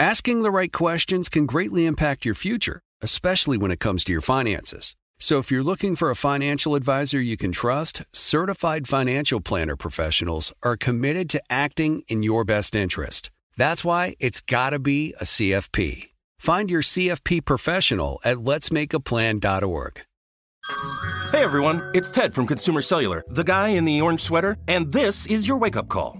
Asking the right questions can greatly impact your future, especially when it comes to your finances. So if you're looking for a financial advisor you can trust, certified financial planner professionals are committed to acting in your best interest. That's why it's got to be a CFP. Find your CFP professional at letsmakeaplan.org. Hey everyone, it's Ted from Consumer Cellular, the guy in the orange sweater, and this is your wake up call.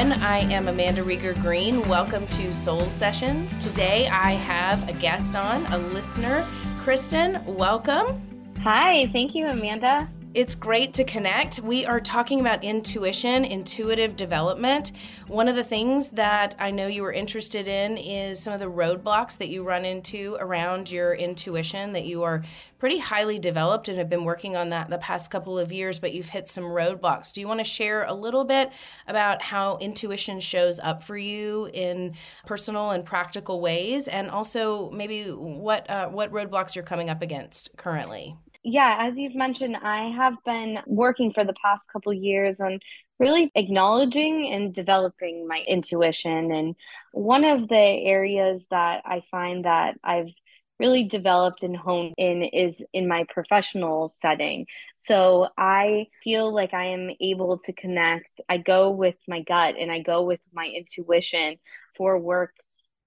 Everyone. I am Amanda Rieger Green. Welcome to Soul Sessions. Today I have a guest on, a listener. Kristen, welcome. Hi, thank you, Amanda. It's great to connect. We are talking about intuition, intuitive development. One of the things that I know you were interested in is some of the roadblocks that you run into around your intuition, that you are pretty highly developed and have been working on that the past couple of years, but you've hit some roadblocks. Do you want to share a little bit about how intuition shows up for you in personal and practical ways, and also maybe what uh, what roadblocks you're coming up against currently? Yeah, as you've mentioned, I have been working for the past couple years on really acknowledging and developing my intuition. And one of the areas that I find that I've really developed and honed in is in my professional setting. So I feel like I am able to connect. I go with my gut and I go with my intuition for work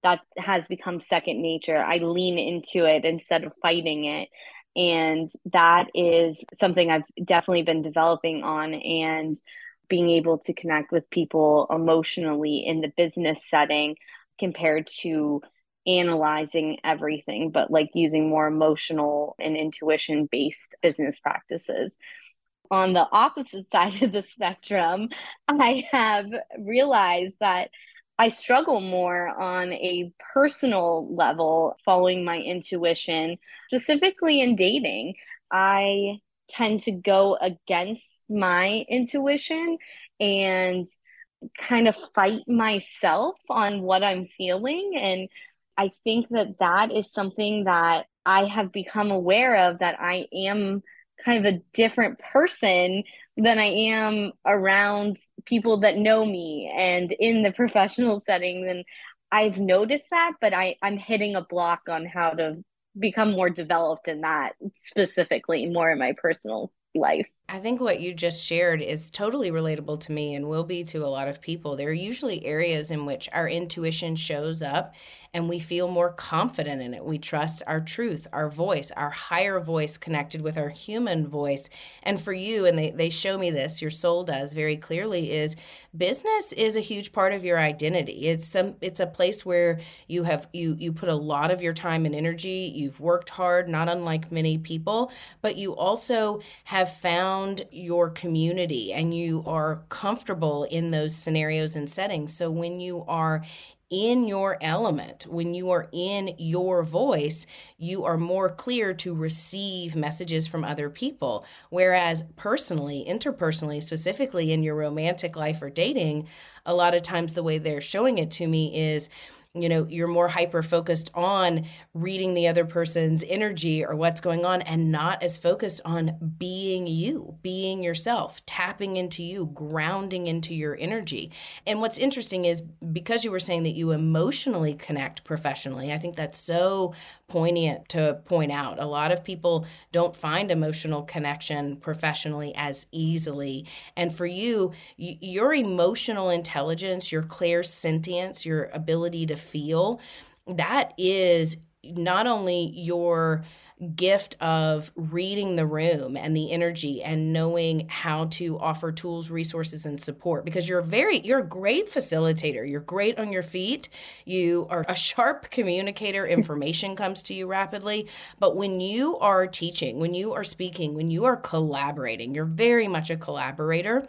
that has become second nature. I lean into it instead of fighting it. And that is something I've definitely been developing on and being able to connect with people emotionally in the business setting compared to analyzing everything, but like using more emotional and intuition based business practices. On the opposite side of the spectrum, I have realized that I struggle more on a personal level following my intuition, specifically in dating. I tend to go against my intuition and kind of fight myself on what I'm feeling. And I think that that is something that I have become aware of that I am kind of a different person than I am around people that know me and in the professional setting. And I've noticed that, but I, I'm hitting a block on how to become more developed in that specifically, more in my personal life. I think what you just shared is totally relatable to me and will be to a lot of people. There are usually areas in which our intuition shows up and we feel more confident in it. We trust our truth, our voice, our higher voice connected with our human voice. And for you, and they, they show me this, your soul does very clearly, is business is a huge part of your identity. It's some it's a place where you have you you put a lot of your time and energy, you've worked hard, not unlike many people, but you also have found around your community and you are comfortable in those scenarios and settings. So when you are in your element, when you are in your voice, you are more clear to receive messages from other people. Whereas personally, interpersonally, specifically in your romantic life or dating, a lot of times the way they're showing it to me is you know you're more hyper focused on reading the other person's energy or what's going on and not as focused on being you being yourself tapping into you grounding into your energy. And what's interesting is because you were saying that you emotionally connect professionally i think that's so poignant to point out. A lot of people don't find emotional connection professionally as easily. And for you your emotional intelligence your clairsentience your ability to feel, that is not only your gift of reading the room and the energy and knowing how to offer tools resources and support because you're very you're a great facilitator. You're great on your feet. You are a sharp communicator. Information comes to you rapidly. But when you are teaching when you are speaking when you are collaborating you're very much a collaborator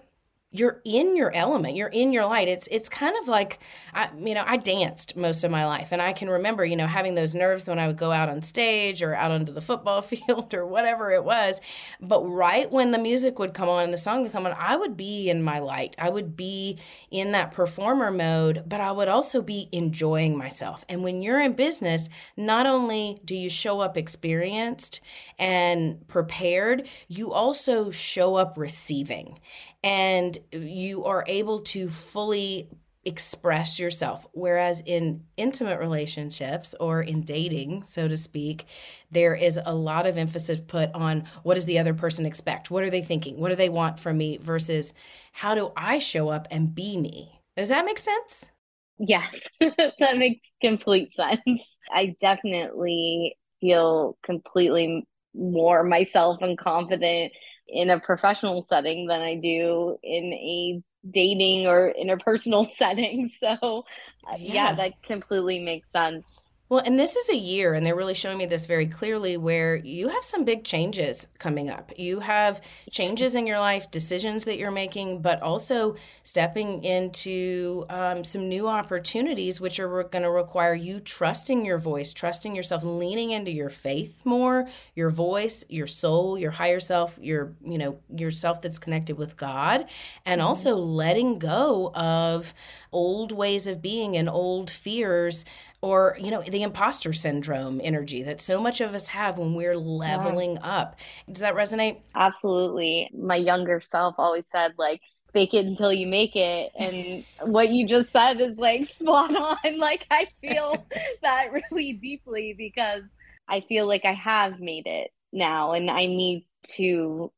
you're in your element you're in your light. It's it's kind of like i you know i danced most of my life and i can remember you know having those nerves when i would go out on stage or out onto the football field or whatever it was. But right when the music would come on and the song would come on i would be in my light. I would be in that performer mode but i would also be enjoying myself. And when you're in business not only do you show up experienced and prepared you also show up receiving and you are able to fully express yourself. Whereas in intimate relationships or in dating, so to speak, there is a lot of emphasis put on what does the other person expect? What are they thinking? What do they want from me? Versus how do I show up and be me? Does that make sense? Yes, that makes complete sense. I definitely feel completely more myself and confident in a professional setting than I do in a dating or interpersonal setting. So, uh, yeah. yeah, that completely makes sense. Well, and this is a year, and they're really showing me this very clearly, where you have some big changes coming up. You have changes in your life, decisions that you're making, but also stepping into um, some new opportunities, which are going to require you trusting your voice, trusting yourself, leaning into your faith more, your voice, your soul, your higher self, your you know yourself that's connected with God, and mm-hmm. also letting go of old ways of being and old fears or you know the imposter syndrome energy that so much of us have when we're leveling yeah. up. Does that resonate? Absolutely. My younger self always said like fake it until you make it and what you just said is like spot on. Like i feel that really deeply because i feel like i have made it now and i need to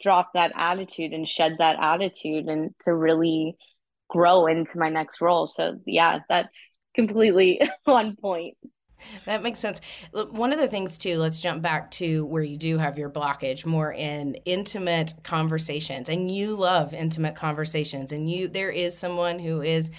drop that attitude and shed that attitude and to really grow into my next role. So yeah that's completely on point. That makes sense. One of the things, too, let's jump back to where you do have your blockage more in intimate conversations. And you love intimate conversations. And you, there is someone who is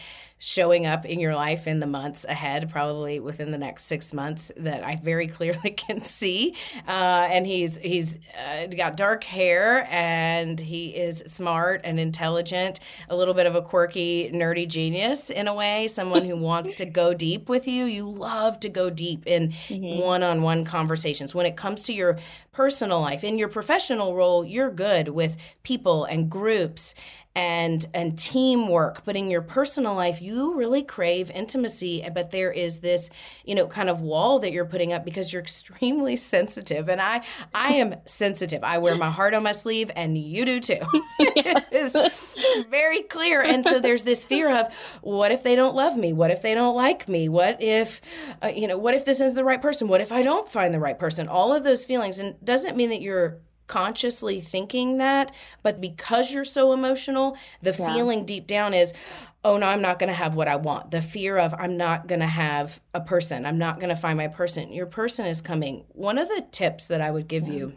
showing up in your life in the months ahead, probably within the next six months, that I very clearly can see. Uh, and he's he's uh, got dark hair and he is smart and intelligent, a little bit of a quirky, nerdy genius in a way. Someone who wants to go deep with you. You love to go deep in one on one conversations. When it comes to your personal life, in your professional role, you're good with people and groups and and teamwork but in your personal life you really crave intimacy but there is this you know kind of wall that you're putting up because you're extremely sensitive and i i am sensitive. I wear my heart on my sleeve and you do too. It's very clear and so there's this fear of what if they don't love me? What if they don't like me? What if uh, you know what if this is the right person? What if i don't find the right person? All of those feelings and doesn't mean that you're consciously thinking that, but because you're so emotional, the yeah. feeling deep down is, oh no, I'm not going to have what I want. The fear of I'm not going to have a person, I'm not going to find my person. Your person is coming. One of the tips that I would give yeah. you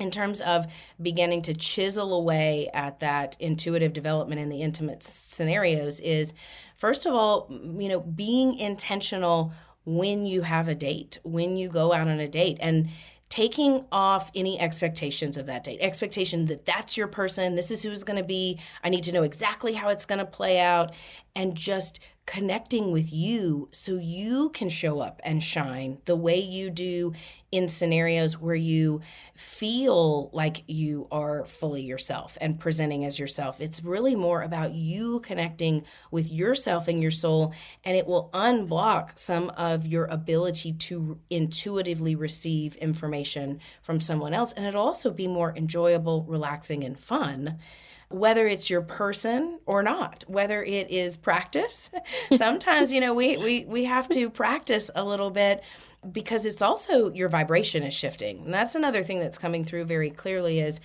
in terms of beginning to chisel away at that intuitive development in the intimate scenarios is first of all you know being intentional when you have a date when you go out on a date and taking off any expectations of that date. Expectation that that's your person this is who's going to be i need to know exactly how it's going to play out and just connecting with you so you can show up and shine the way you do in scenarios where you feel like you are fully yourself and presenting as yourself. It's really more about you connecting with yourself and your soul, and it will unblock some of your ability to intuitively receive information from someone else. And it'll also be more enjoyable, relaxing, and fun whether it's your person or not, whether it is practice. Sometimes, you know, we, we, we have to practice a little bit because it's also your vibration is shifting. And that's another thing that's coming through very clearly is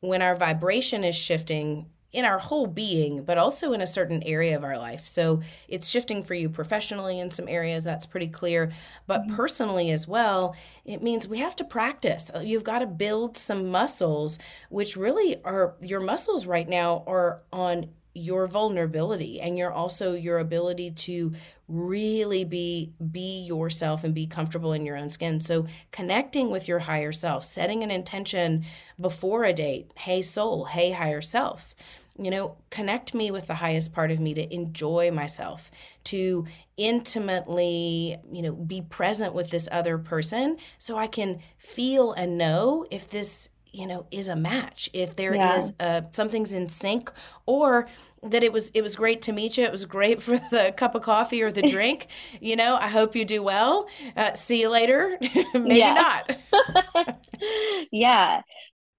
when our vibration is shifting, in our whole being, but also in a certain area of our life. So it's shifting for you professionally in some areas, that's pretty clear. But mm-hmm. personally as well, it means we have to practice. Uh, you've got to build some muscles, which really are your muscles right now are on your vulnerability and your also your ability to really be be yourself and be comfortable in your own skin. So connecting with your higher self setting an intention before a date hey soul hey higher self. You know, connect me with the highest part of me to enjoy myself, to intimately, you know, be present with this other person so I can feel and know if this you know is a match. If there yeah. is a, something's in sync or that it was it was great to meet you it was great for the cup of coffee or the drink you know i hope you do well. Uh, see you later. Maybe not. Yeah.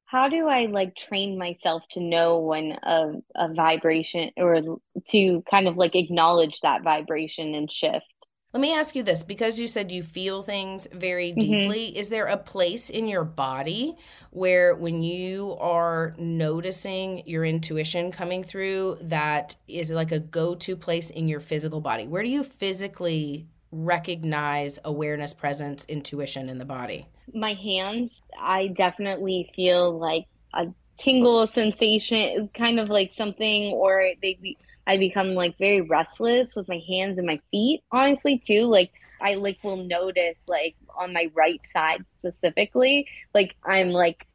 How do I like train myself to know when a, a vibration or to kind of like acknowledge that vibration and shift? Let me ask you this because you said you feel things very mm-hmm. deeply. Mm-hmm. Is there a place in your body where, when you are noticing your intuition coming through, that is like a go to place in your physical body? Where do you physically recognize awareness, presence, intuition in the body? My hands, I definitely feel like a tingle sensation, kind of like something, or they be, I become like very restless with my hands and my feet, honestly, too. Like, I like will notice like on my right side specifically, like I'm like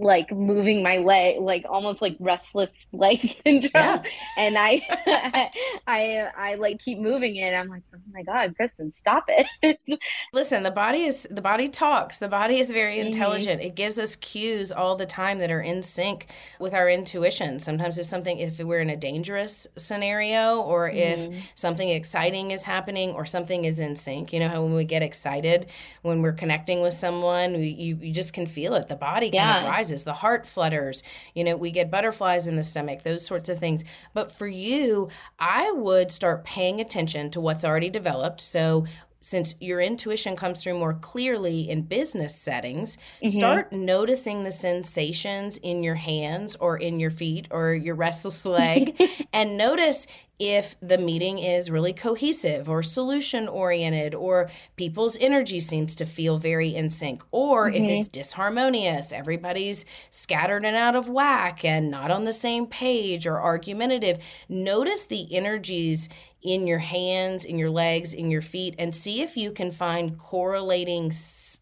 like moving my leg like almost like restless leg syndrome yeah. and i i i like keep moving it i'm like oh my god kristen stop it listen the body is the body talks the body is very mm-hmm. intelligent mm-hmm. it gives us cues all the time that are in sync with our intuition sometimes if something if we're in a dangerous scenario or mm-hmm. if something exciting is happening or something is in sync you know how when we get excited when we're connecting with someone we, you, you just can feel it the body yeah. kind of rises the heart flutters, you know, we get butterflies in the stomach, those sorts of things. But for you, I would start paying attention to what's already developed. So since your intuition comes through more clearly in business settings, mm-hmm. start noticing the sensations in your hands or in your feet or your restless leg and notice if the meeting is really cohesive or solution oriented or people's energy seems to feel very in sync or mm-hmm. if it's disharmonious everybody's scattered and out of whack and not on the same page or argumentative notice the energies in your hands in your legs in your feet and see if you can find correlating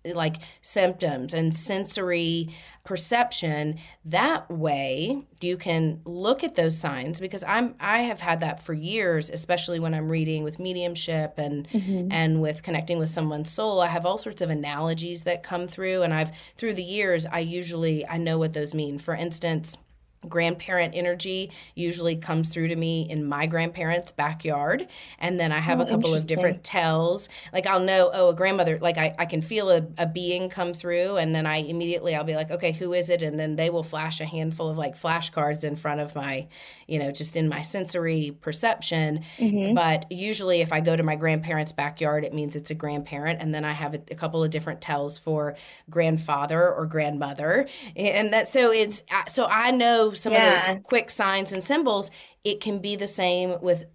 like symptoms and sensory perception. That way you can look at those signs because i'm i have had that for years especially when i'm reading with mediumship and mm-hmm. and with connecting with someone's soul. I have all sorts of analogies that come through and i've through the years i usually i know what those mean. For instance grandparent energy usually comes through to me in my grandparents' backyard. And then I have oh, a couple of different tells. Like I'll know, oh, a grandmother, like I, I can feel a, a being come through and then I immediately I'll be like, okay, who is it? And then they will flash a handful of like flashcards in front of my, you know, just in my sensory perception. Mm-hmm. But usually if I go to my grandparents' backyard, it means it's a grandparent. And then I have a, a couple of different tells for grandfather or grandmother. And that, so it's, so I know some yeah. of those quick signs and symbols, it can be the same with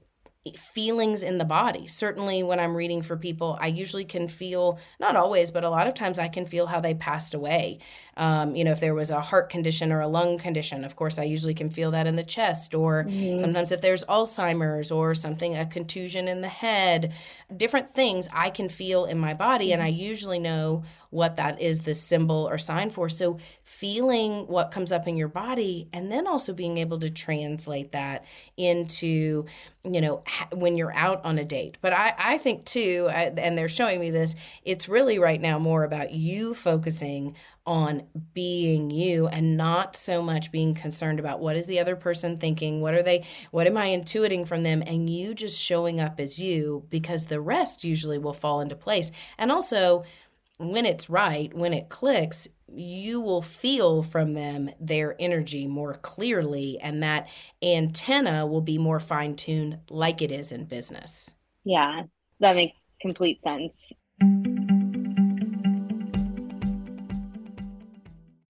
feelings in the body. Certainly, when I'm reading for people, I usually can feel, not always, but a lot of times I can feel how they passed away. Um, you know, if there was a heart condition or a lung condition, of course, I usually can feel that in the chest. Or mm-hmm. sometimes if there's Alzheimer's or something, a contusion in the head, different things I can feel in my body. Mm-hmm. And I usually know what that is, the symbol or sign for. So feeling what comes up in your body and then also being able to translate that into you know when you're out on a date but i i think too and they're showing me this it's really right now more about you focusing on being you and not so much being concerned about what is the other person thinking what are they what am i intuiting from them and you just showing up as you because the rest usually will fall into place. And also when it's right when it clicks you will feel from them their energy more clearly and that antenna will be more fine tuned like it is in business. Yeah that makes complete sense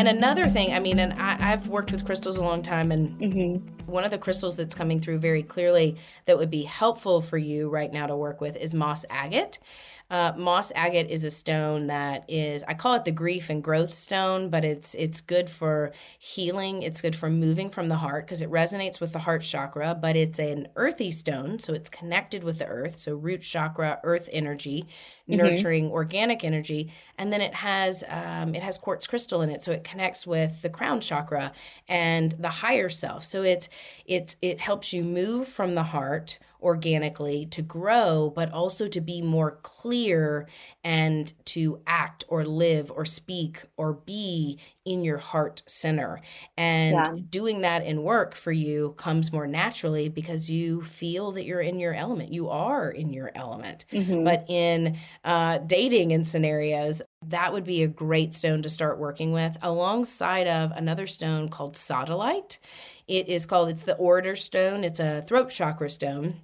And another thing, I mean, and I, have worked with crystals a long time, and mm-hmm. one of the crystals that's coming through very clearly that would be helpful for you right now to work with is moss agate. Uh, moss agate is a stone that is I call it the grief and growth stone, but it's it's good for healing. It's good for moving from the heart because it resonates with the heart chakra. But it's an earthy stone, so it's connected with the earth. So root chakra, earth energy, mm-hmm. nurturing organic energy, and then it has um, it has quartz crystal in it, so it connects with the crown chakra and the higher self. So it's it's it helps you move from the heart organically to grow, but also to be more clear and to act or live or speak or be in your heart center. And yeah. doing that in work for you comes more naturally because you feel that you're in your element. You are in your element. Mm-hmm. But in uh, dating and scenarios, that would be a great stone to start working with alongside of another stone called sodalite. It is called, it's the orator stone. It's a throat chakra stone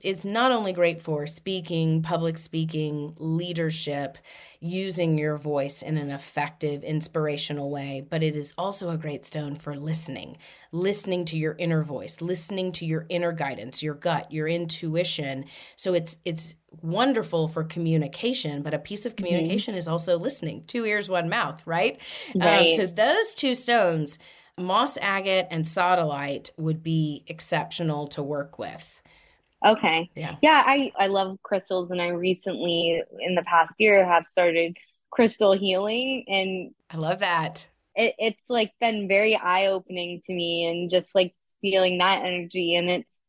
it's not only great for speaking, public speaking, leadership, using your voice in an effective, inspirational way, but it is also a great stone for listening, listening to your inner voice, listening to your inner guidance, your gut, your intuition. So it's it's wonderful for communication, but a piece of mm-hmm. communication mm-hmm. is also listening. Two ears, one mouth, right? right. Um, so those two stones, moss agate and sodalite, would be exceptional to work with. Okay. Yeah. Yeah, I I love crystals and I recently in the past year have started crystal healing and I love that. It, it's like been very eye-opening to me and just like feeling that energy and it's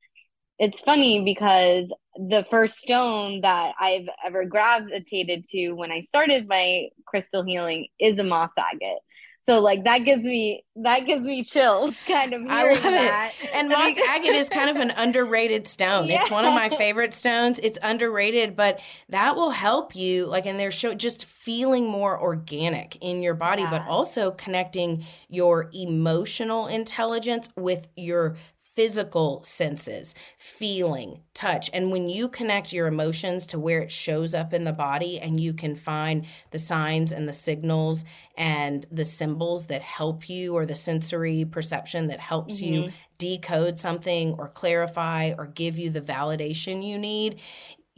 it's funny because the first stone that I've ever gravitated to when I started my crystal healing is a moss agate. So like that gives me that gives me chills kind of I love that. It. And moss agate is kind of an underrated stone. Yeah. It's one of my favorite stones. It's underrated, but that will help you like and they're show just feeling more organic in your body, yeah. but also connecting your emotional intelligence with your physical senses, feeling, touch. And when you connect your emotions to where it shows up in the body and you can find the signs and the signals and the symbols that help you or the sensory perception that helps mm-hmm. you decode something or clarify or give you the validation you need,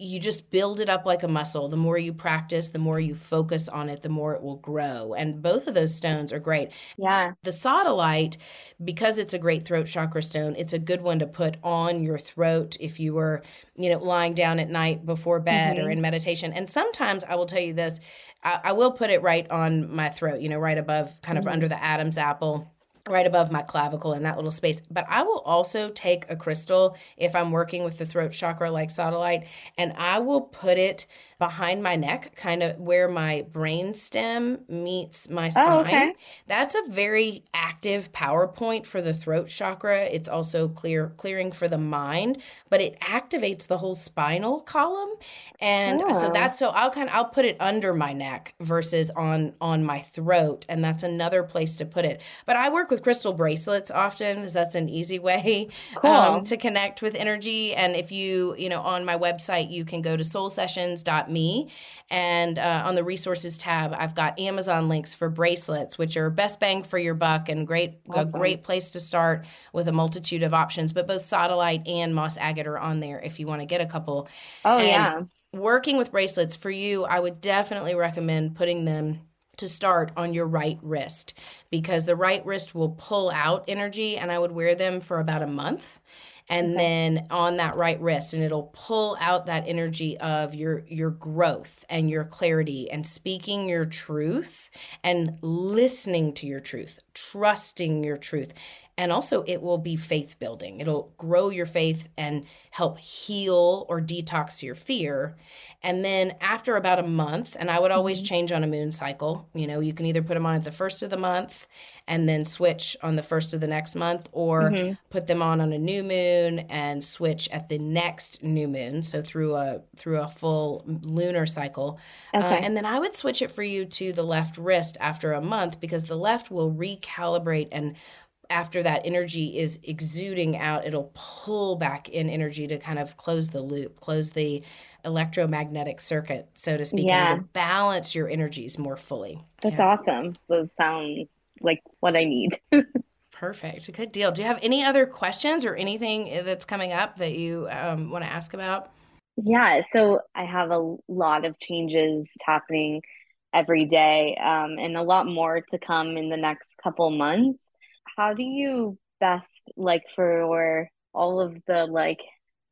you just build it up like a muscle. The more you practice, the more you focus on it, the more it will grow. And both of those stones are great. Yeah. The sodalite, because it's a great throat chakra stone, it's a good one to put on your throat if you were, you know, lying down at night before bed mm-hmm. or in meditation. And sometimes I will tell you this, I, I, will put it right on my throat, you know, right above, kind of mm-hmm. under the Adam's apple right above my clavicle in that little space. But I will also take a crystal if I'm working with the throat chakra like sodalite, and I will put it behind my neck, kind of where my brain stem meets my spine. Oh, okay. That's a very active power point for the throat chakra. It's also clear clearing for the mind, but it activates the whole spinal column. And oh. so that's so I'll kind of I'll put it under my neck versus on on my throat, and that's another place to put it. But I work with crystal bracelets often, because that's an easy way um, cool. um, to connect with energy. And if you, you know, on my website, you can go to soulsessions.me. And uh, on the resources tab, I've got Amazon links for bracelets, which are best bang for your buck and great awesome. a great place to start with a multitude of options. But both sodalite and moss agate are on there if you want to get a couple. Oh, and yeah. Working with bracelets for you, I would definitely recommend putting them to start on your right wrist because the right wrist will pull out energy and I would wear them for about a month and okay. then on that right wrist and it'll pull out that energy of your your growth and your clarity and speaking your truth and listening to your truth trusting your truth and also, it will be faith building. It'll grow your faith and help heal or detox your fear. And then, after about a month, and I would always mm-hmm. change on a moon cycle, you know, you can either put them on at the first of the month and then switch on the first of the next month, or mm-hmm. put them on on a new moon and switch at the next new moon. So, through a through a full lunar cycle. Uh, okay. Uh, and then I would switch it for you to the left wrist after a month because the left will recalibrate and after that energy is exuding out, it'll pull back in energy to kind of close the loop, close the electromagnetic circuit, so to speak, yeah. and balance your energies more fully. That's yeah. awesome. Those sound like what I need. Perfect. Good deal. Do you have any other questions or anything that's coming up that you um, want to ask about? Yeah. So I have a lot of changes happening every day um, and a lot more to come in the next couple months how do you best like for all of the like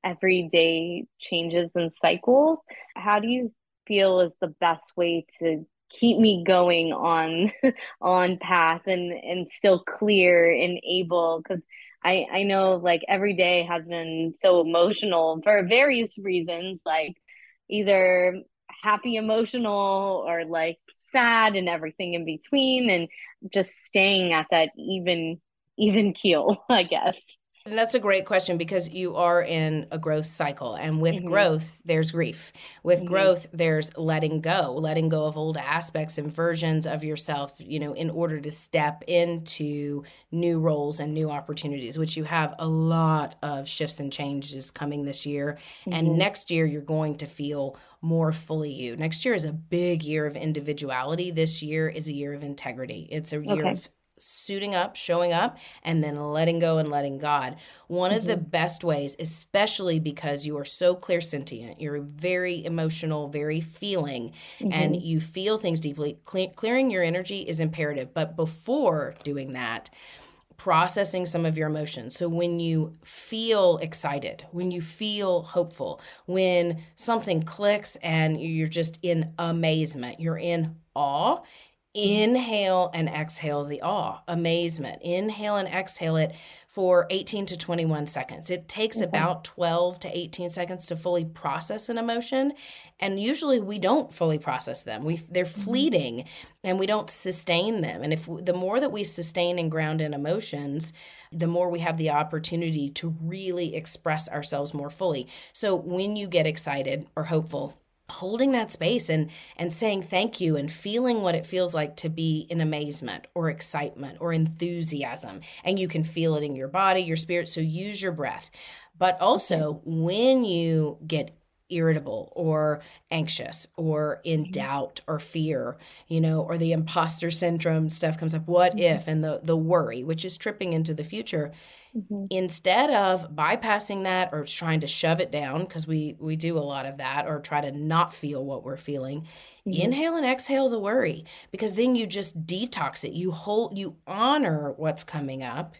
everyday changes and cycles how do you feel is the best way to keep me going on on path and and still clear and able? Because i i know like every day has been so emotional for various reasons like either happy emotional or like sad and everything in between and just staying at that even even keel i guess and that's a great question because you are in a growth cycle. And with mm-hmm. growth, there's grief. With mm-hmm. growth, there's letting go, letting go of old aspects and versions of yourself, you know, in order to step into new roles and new opportunities, which you have a lot of shifts and changes coming this year. Mm-hmm. And next year, you're going to feel more fully you. Next year is a big year of individuality. This year is a year of integrity. It's a year okay. of suiting up, showing up, and then letting go and letting God. One mm-hmm. of the mm-hmm. best ways, especially because you are so clairsentient, you're very emotional, very feeling, mm-hmm. and you feel things deeply. Cle- clearing your energy is imperative. But before doing that, processing some of your emotions. So when you feel excited, when you feel hopeful, when something clicks and you're just in amazement, you're in awe, Inhale and exhale the awe, amazement. Inhale and exhale it for 18 to 21 seconds. It takes about 12 to 18 seconds to fully process an emotion, and usually we don't fully process them. We they're mm-hmm. fleeting and we don't sustain them. And if the more that we sustain and ground in emotions, the more we have the opportunity to really express ourselves more fully. So when you get excited or hopeful, holding that space and and saying thank you and feeling what it feels like to be in amazement or excitement or enthusiasm. And you can feel it in your body your spirit so use your breath. But also when you get irritable or anxious or in mm-hmm. doubt or fear, you know, or the imposter syndrome stuff comes up, what mm-hmm. if, and the, the worry, which is tripping into the future. Mm-hmm. Instead of bypassing that or trying to shove it down, because we, we do a lot of that, or try to not feel what we're feeling, mm-hmm. inhale and exhale the worry, because then you just detox it. You hold, you honor what's coming up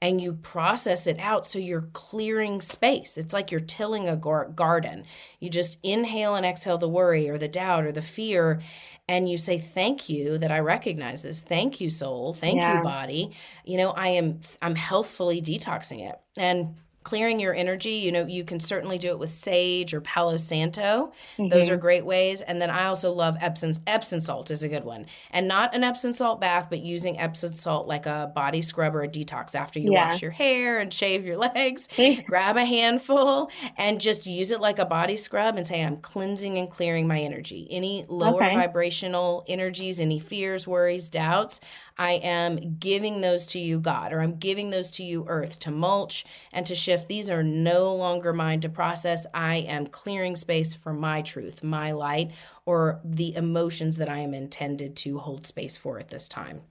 and you process it out so you're clearing space. It's like you're tilling a gar- garden. You just inhale and exhale the worry or the doubt or the fear and you say thank you that I recognize this. Thank you soul. Thank yeah. you body. You know, I am I'm healthfully detoxing it. And clearing your energy, you know, you can certainly do it with sage or Palo Santo. Mm-hmm. Those are great ways. And then I also love Epsom Epsom salt is a good one. And not an Epsom salt bath, but using Epsom salt like a body scrub or a detox after you yeah. wash your hair and shave your legs. Grab a handful and just use it like a body scrub and say I'm cleansing and clearing my energy. Any lower okay. vibrational energies, any fears, worries, doubts, I am giving those to you, God, or I'm giving those to you, Earth, to mulch and to shift. If these are no longer mine to process. I am clearing space for my truth, my light, or the emotions that I am intended to hold space for at this time.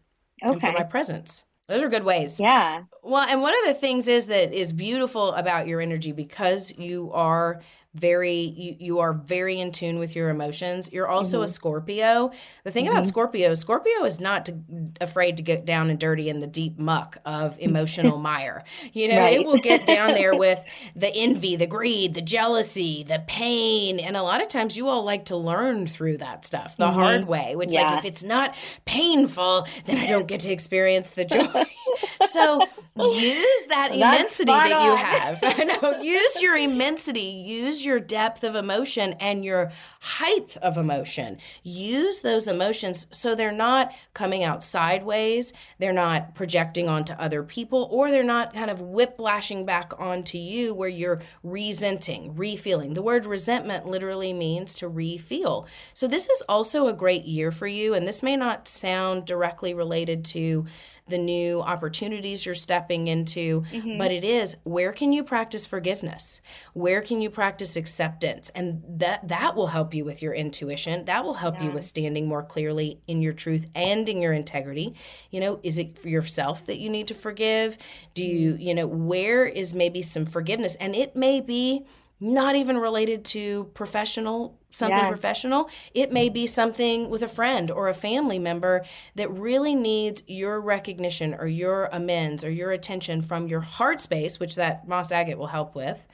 Okay. And for my presence. Those are good ways. Yeah. Well, and one of the things is that is beautiful about your energy because you are very you, you are very in tune with your emotions you're also mm-hmm. a scorpio the thing mm-hmm. about scorpio scorpio is not to, afraid to get down and dirty in the deep muck of emotional mire you know right. it will get down there with the envy the greed the jealousy the pain and a lot of times you all like to learn through that stuff the mm-hmm. hard way which yeah. like if it's not painful then i don't get to experience the joy so use that immensity that you have i know use your immensity use your depth of emotion and your height of emotion. Use those emotions so they're not coming out sideways, they're not projecting onto other people, or they're not kind of whiplashing back onto you where you're resenting, refeeling. The word resentment literally means to refeel. So, this is also a great year for you, and this may not sound directly related to the new opportunities you're stepping into, mm-hmm. but it is where can you practice forgiveness? Where can you practice acceptance? And that that will help you with your intuition. That will help yeah. you with standing more clearly in your truth and in your integrity. You know, is it for yourself that you need to forgive? Do you, mm-hmm. you know, where is maybe some forgiveness? And it may be not even related to professional something yeah. professional it may be something with a friend or a family member that really needs your recognition or your amends or your attention from your heart space which that moss agate will help with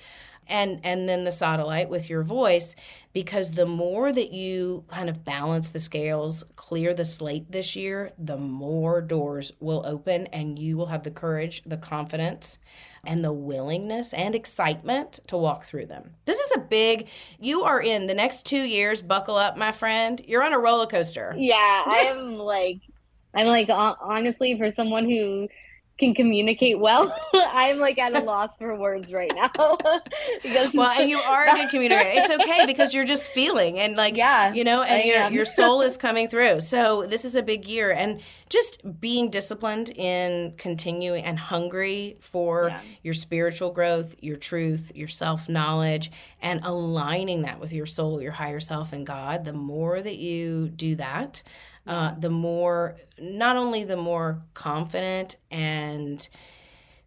and and then the sodalite with your voice because the more that you kind of balance the scales clear the slate this year the more doors will open and you will have the courage the confidence and the willingness and excitement to walk through them. This is a big you are in the next two years buckle up my friend. You're on a roller coaster. Yeah i am like i'm like honestly for someone who can communicate well. I'm like at a loss for words right now. well, and you are a good communicator. It's okay because you're just feeling and like yeah, you know, and your your soul is coming through. So this is a big year and just being disciplined in continuing and hungry for yeah. your spiritual growth, your truth, your self-knowledge and aligning that with your soul, your higher self and God. The more that you do that, uh, the more, not only the more confident and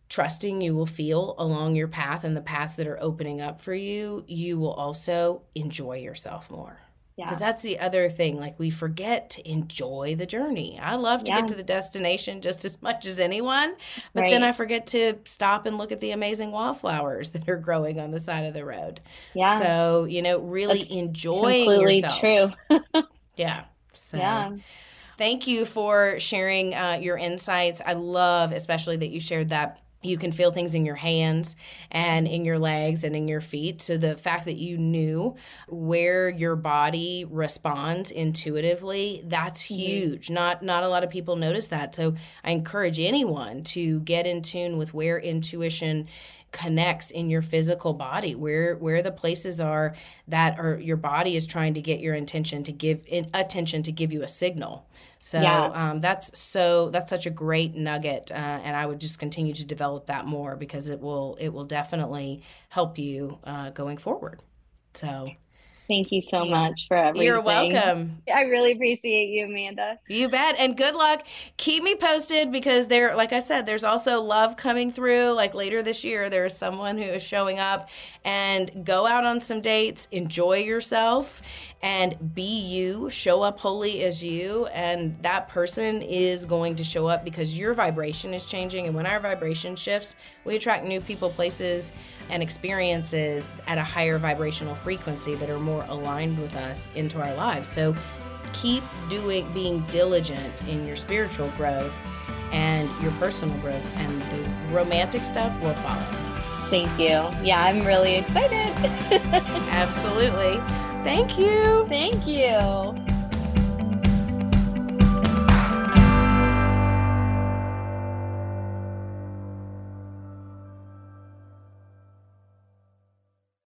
trusting you will feel along your path and the paths that are opening up for you, you will also enjoy yourself more. Because yeah. that's the other thing. Like, we forget to enjoy the journey. I love to yeah. get to the destination just as much as anyone, but right. then I forget to stop and look at the amazing wildflowers that are growing on the side of the road. Yeah. So, you know, really that's enjoy yourself. true. yeah. So, yeah. Thank you for sharing uh, your insights. I love, especially that you shared that you can feel things in your hands and in your legs and in your feet. So the fact that you knew where your body responds intuitively, that's mm-hmm. huge. Mm-hmm. Not not a lot of people notice that. So I encourage anyone to get in tune with where intuition connects in your physical body where where the places are that are your body is trying to get your intention to give attention to give you a signal so yeah. um, that's so that's such a great nugget uh, and i would just continue to develop that more because it will it will definitely help you uh, going forward so Thank you so much for everything. You're welcome. I really appreciate you, Amanda. You bet. And good luck. Keep me posted because there, like I said, there's also love coming through. Like later this year, there is someone who is showing up and go out on some dates, enjoy yourself, and be you. Show up wholly as you. And that person is going to show up because your vibration is changing. And when our vibration shifts, we attract new people, places, and experiences at a higher vibrational frequency that are more more aligned with us into our lives. So keep doing being diligent in your spiritual growth and your personal growth and the romantic stuff will follow. Thank you. Yeah, I'm really excited. Absolutely. Thank you. Thank you.